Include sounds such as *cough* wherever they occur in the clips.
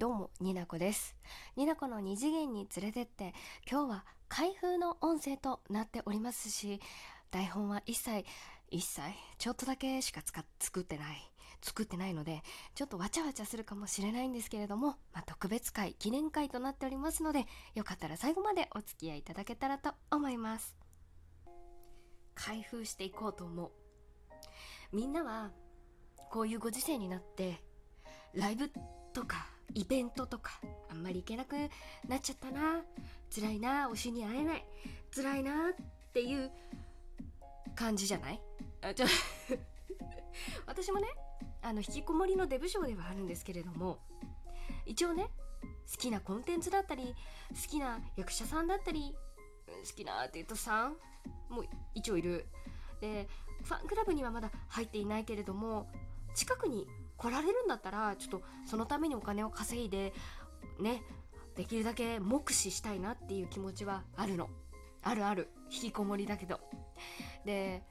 どうも、になこです。になこの二次元に連れてって、今日は開封の音声となっておりますし、台本は一切、一切、ちょっとだけしか使っ作ってない。作ってないので、ちょっとわちゃわちゃするかもしれないんですけれども、まあ、特別会、記念会となっておりますので、よかったら最後までお付き合いいただけたらと思います。開封していこうと思う。みんなは、こういうご時世になって、ライブとかイベントとかあんまり行けなくなっちゃったな。辛いな推しに会えない。辛いなっていう感じじゃない？あちょ *laughs* 私もねあの引きこもりのデブ賞ではあるんですけれども一応ね好きなコンテンツだったり好きな役者さんだったり好きなアーティストさんも一応いる。でファンクラブにはまだ入っていないけれども近くに来られるんだったらちょっとそのためにお金を稼いでねできるだけ目視したいなっていう気持ちはあるの。あるある。引きこもりだけど。で、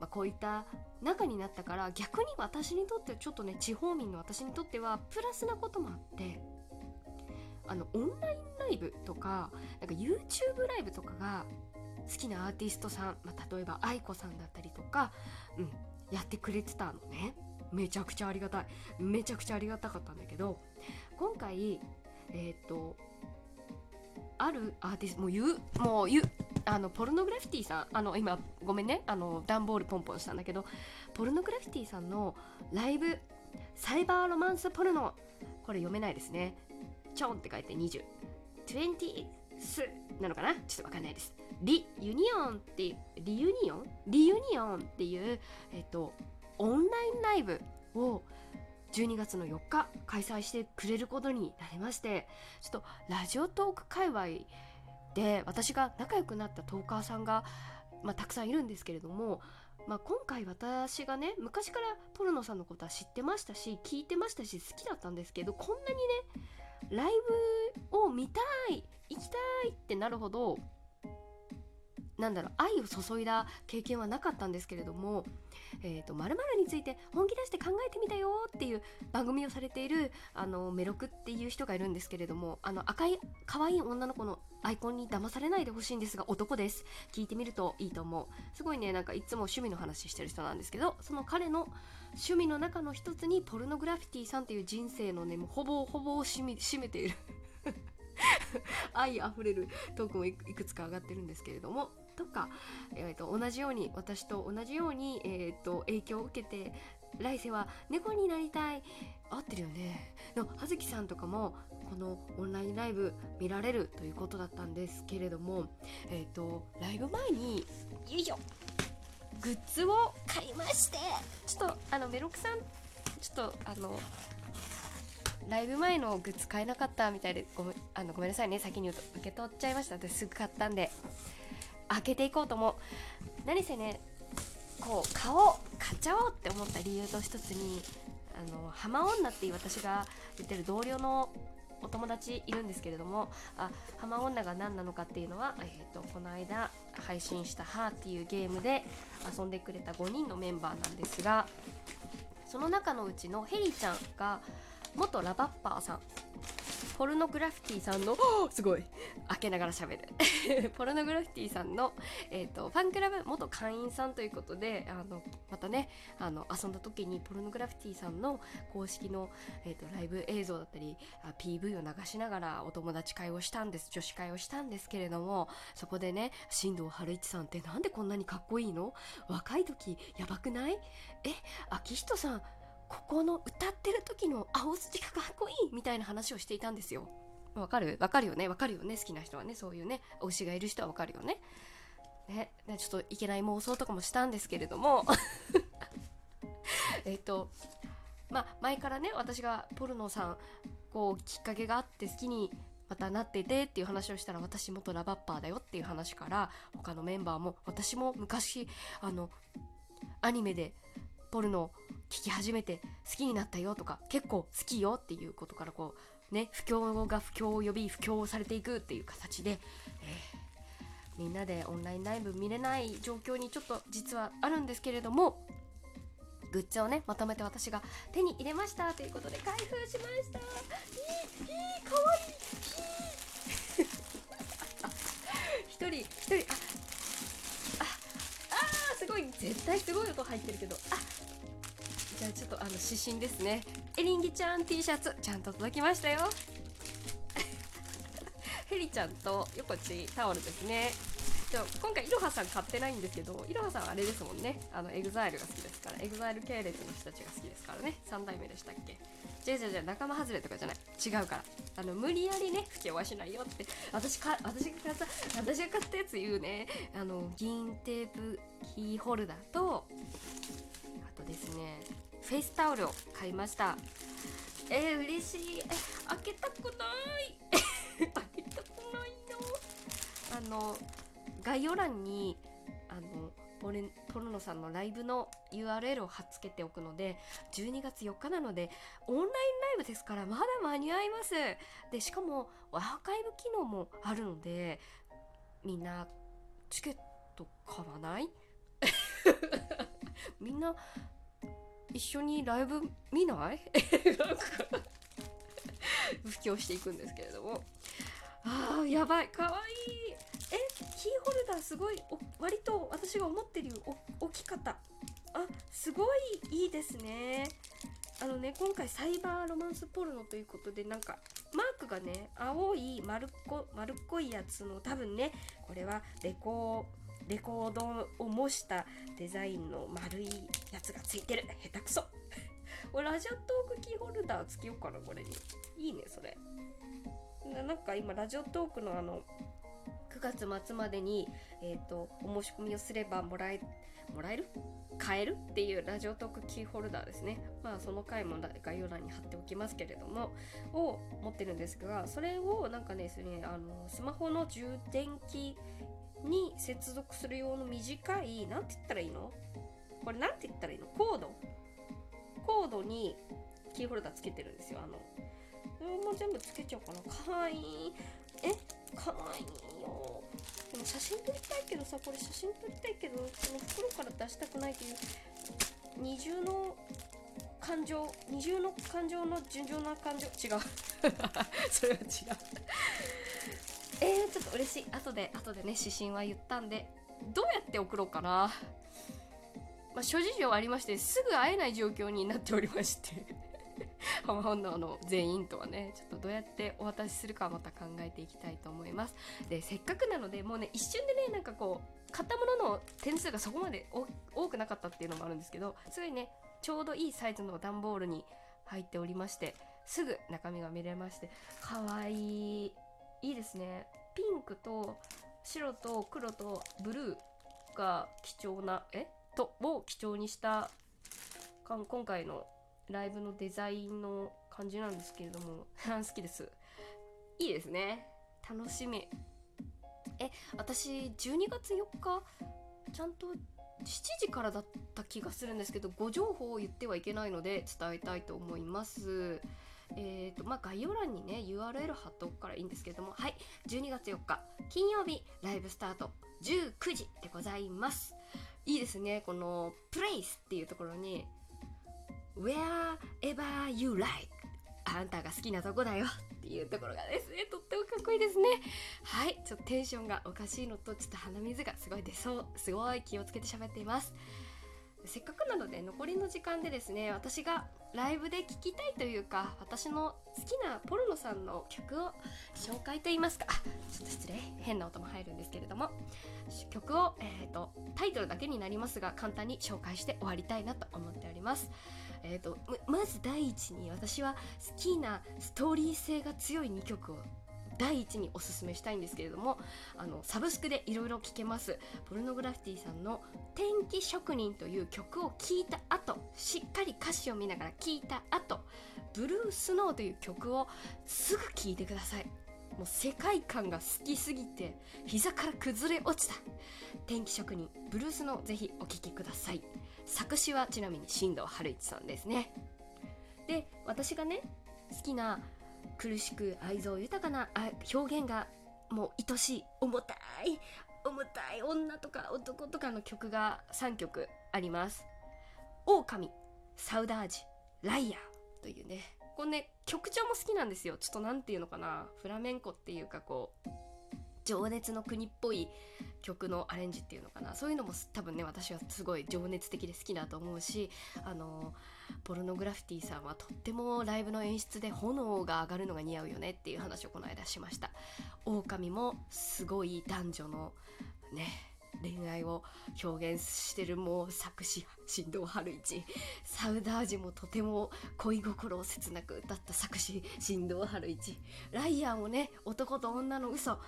まあ、こういった中になったから逆に私にとってはちょっとね地方民の私にとってはプラスなこともあってあのオンラインライブとかなんか YouTube ライブとかが好きなアーティストさん、まあ、例えば愛子さんだったりとか、うん、やってくれてたのね。めちゃくちゃありがたい。めちゃくちゃありがたかったんだけど今回えっ、とあるアーティストもう言うもう言うあのポルノグラフィティさんあの今ごめんねあの段ボールポンポンしたんだけどポルノグラフィティさんのライブサイバーロマンスポルノこれ読めないですね。チョンって書いて20 20スなのかな？ちょっとわかんないです。リユニオンってリユニオン？リユニオンっていうえっ、とオンラインライブを12月の4日開催してくれることになりましてちょっとラジオトーク界隈で私が仲良くなったトーカーさんが、まあ、たくさんいるんですけれども、まあ、今回私がね昔からポルノさんのことは知ってましたし聞いてましたし好きだったんですけどこんなにねライブを見たい行きたいってなるほどなんだろう愛を注いだ経験はなかったんですけれども「えーと、〇〇について本気出して考えてみたよ」っていう番組をされているあのメロクっていう人がいるんですけれどもあの赤い可愛い女の子のアイコンに騙されないでほしいんですが男です。聞いてみるといいと思う。すごいねなんかいつも趣味の話してる人なんですけどその彼の趣味の中の一つにポルノグラフィティさんっていう人生のねもうほぼほぼを占めている。*laughs* 愛あふれるトークもいくつか上がってるんですけれどもとか、えー、と同じように私と同じように、えー、と影響を受けて来世は猫になりたい。合ってるよね。の葉月さんとかもこのオンラインライブ見られるということだったんですけれども、えー、とライブ前によいしょグッズを買いましてちょっとあのメロクさんちょっとあのライブ前のグッズ買えなかったみたいでごめあのごめんなさいね。先に受け取っちゃいました。私すぐ買ったんで。開けていこうと思う。何せねこう買買っちゃおうって思った理由と一つにあの浜女っていう私が言ってる同僚のお友達いるんですけれどもあ浜女が何なのかっていうのは、えーと、とこの間配信した「ハーっていうゲームで遊んでくれた5人のメンバーなんですがその中のうちのヘリちゃんが元ラバッパーさんポルノグラフィティさんの *gasps* すごい。開けながら喋る。*laughs* ポルノグラフィティさんの、えーと、ファンクラブ元会員さんということであのまたねあの遊んだ時にポルノグラフィティさんの公式の、えーと、ライブ映像だったり PV を流しながらお友達会をしたんです女子会をしたんですけれどもそこでね新藤春一さんってなんでこんなにかっこいいの？若い時やばくない？え秋人さんここの歌ってる時の青筋がかっこいいみたいな話をしていたんですよ。わかる？わかるよね？わかるよね？好きな人はね？そういうね推しがいる人はわかるよね。ねちょっといけない妄想とかもしたんですけれども。*laughs* えっとまあ前からね私がポルノさんこうきっかけがあって好きにまたなっててっていう話をしたら私元ラバッパーだよっていう話から他のメンバーも私も昔あのアニメでポルノ聞き始めて好きになったよとか結構好きよっていうことからこうね不況が不況を呼び不況されていくっていう形で、えー、みんなでオンラインライブ見れない状況にちょっと実はあるんですけれどもグッズをねまとめて私が手に入れましたということで開封しました。ーかわいい。*laughs* 一人一人あああすごい。絶対すごい音入ってるけどあじゃあちょっとあの指針ですね。エリンギちゃん T シャツちゃんと届きましたよ。*laughs* ヘリちゃんと横地タオルですね。でも今回いろはさん買ってないんですけどいろはさんあれですもんね。あの EXILE が好きですから。 EXILE 系列の人たちが好きですからね。3代目でしたっけ？じゃじゃじゃ仲間外れとかじゃない。違うから。あの無理やりね布教はしないよって。私か私が買った私が買ったやつ言うね。あの銀テープキーホルダーとあとですねフェイスタオルを買いました。えー、嬉しい。開けたくない。*laughs* 開けたくないの。あの概要欄にあのポレポルノさんのライブの URL を貼っつけておくので12月4日なのでオンラインライブですからまだ間に合います。でしかもアーカイブ機能もあるのでみんなチケット買わない？*laughs* みんな一緒にライブ見ない？*laughs* 布教していくんですけれども。あーやばい。かわいい。えキーホルダーすごい割と私が思ってるよりお置き方あすごいいいですね。あのね今回サイバーロマンスポルノということでなんかマークがね青い丸っこ丸っこいやつの多分ねこれはレコーレコードを模したデザインの丸いやつがついてる。下手くそ。*laughs* 俺ラジオトークキーホルダーつけようかなこれに。いいねそれ。なんか今ラジオトークのあの9月末までに、えーと、お申し込みをすればもらえもらえる？買える？っていうラジオトークキーホルダーですね。まあその回も概要欄に貼っておきますけれどもを持ってるんですがそれをなんかねですねあのスマホの充電器に接続する用の短い何て言ったらいいの？これ何て言ったらいいの？コード。コードにキーホルダーつけてるんですよ。あのもう全部つけちゃおうかな。かわい。いえ？かわいいよ。でも写真撮りたいけどさこれ写真撮りたいけどこの袋から出したくないという二重の感情二重の感情の純情な感情。違う。*laughs* それは違う。えー、ちょっと嬉しい。後で後でね指針は言ったんでどうやって送ろうかな。まあ諸事情ありましてすぐ会えない状況になっておりまして。ハ *laughs* マ本能の全員とはねちょっとどうやってお渡しするかまた考えていきたいと思います。でせっかくなのでもうね一瞬でねなんかこう買ったものの点数がそこまで多くなかったっていうのもあるんですけどすごいねちょうどいいサイズの段ボールに入っておりましてすぐ中身が見れましてかわいい。いいですね。ピンクと白と黒とブルーが貴重なえ？とを基調にした今回のライブのデザインの感じなんですけれども *laughs* 好きです。いいですね。楽しみ。え私12月4日ちゃんと7時からだった気がするんですけどご情報を言ってはいけないので伝えたいと思います。えーとまあ、概要欄にね URL 貼っておくからいいんですけれどもはい12月4日金曜日ライブスタート19時でございます。いいですねこの「プレイス」っていうところに wherever you like あんたが好きなとこだよっていうところがですねとってもかっこいいですね。はいちょっとテンションがおかしいのとちょっと鼻水がすごい出そうすごい気をつけて喋っています。せっかくなので残りの時間でですね私がライブで聴きたいというか私の好きなポルノさんの曲を紹介といいますか。ちょっと失礼。変な音も入るんですけれども。曲を、えーと、タイトルだけになりますが簡単に紹介して終わりたいなと思っております。えーと、まず第一に私は好きなストーリー性が強い2曲を第一におすすめしたいんですけれどもあのサブスクでいろいろ聴けます。ポルノグラフィティさんの「天気職人」という曲を聴いた後しっかり歌詞を見ながら聴いた後ブルースノーという曲をすぐ聴いてください。もう世界観が好きすぎて膝から崩れ落ちた。天気職人ブルースノーぜひお聴きください。作詞はちなみに新藤春一さんですね。で私がね好きな苦しく愛憎豊かな表現がもう愛しい重たい重たい女とか男とかの曲が3曲あります。狼サウダージライアーというね。こうね曲調も好きなんですよ。ちょっと何て言うのかな。フラメンコっていうかこう情熱の国っぽい曲のアレンジっていうのかな。そういうのも多分ね私はすごい情熱的で好きだと思うしあのポルノグラフィティさんはとってもライブの演出で炎が上がるのが似合うよねっていう話をこの間しました。狼もすごい男女のね恋愛を表現してるもう作詞新藤春一サウダージもとても恋心を切なく歌った作詞新藤春一ライアーもね男と女の嘘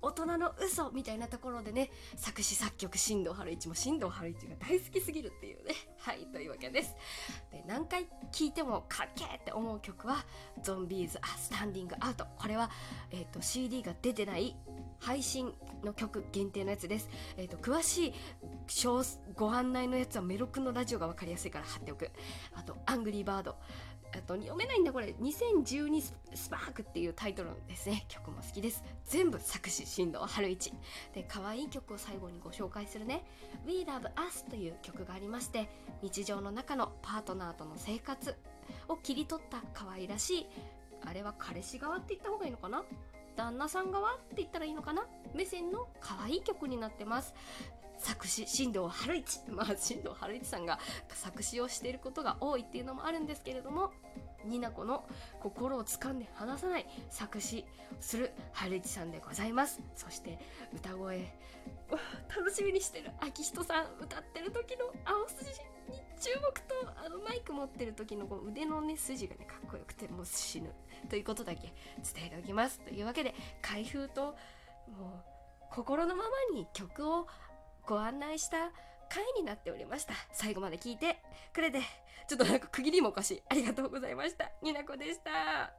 大人の嘘みたいなところでね作詞作曲新藤春一も新藤春一が大好きすぎるっていうね。はいというわけです。で何回聴いてもかっけーって思う曲はゾンビーズあスタンディングアウトこれは、えーと、CD が出てない配信の曲限定のやつです、えーと、詳しいご案内のやつはメロクのラジオが分かりやすいから貼っておく。あとアングリーバード。あと読めないんだこれ。2012スパークっていうタイトルですね。曲も好きです。全部作詞新藤春一。で可愛い曲を最後にご紹介するね。We Love Us という曲がありまして日常の中のパートナーとの生活を切り取った可愛らしい。あれは彼氏側って言った方がいいのかな？旦那さん側って言ったらいいのかな？目線の可愛い曲になってます。作詞新藤春一。まあ新藤春一さんが作詞をしていることが多いっていうのもあるんですけれどもニナコの心を掴んで離さない作詞する春一さんでございます。そして歌声楽しみにしてる秋人さん歌ってる時の青筋に注目とあのマイク持ってる時のこの腕のね筋がねかっこよくてもう死ぬということだけ伝えておきます。というわけで開封ともう心のままに曲をご案内した回になっておりました。最後まで聞いてくれて、ちょっとなんか区切りもおかしい。ありがとうございました。になこでした。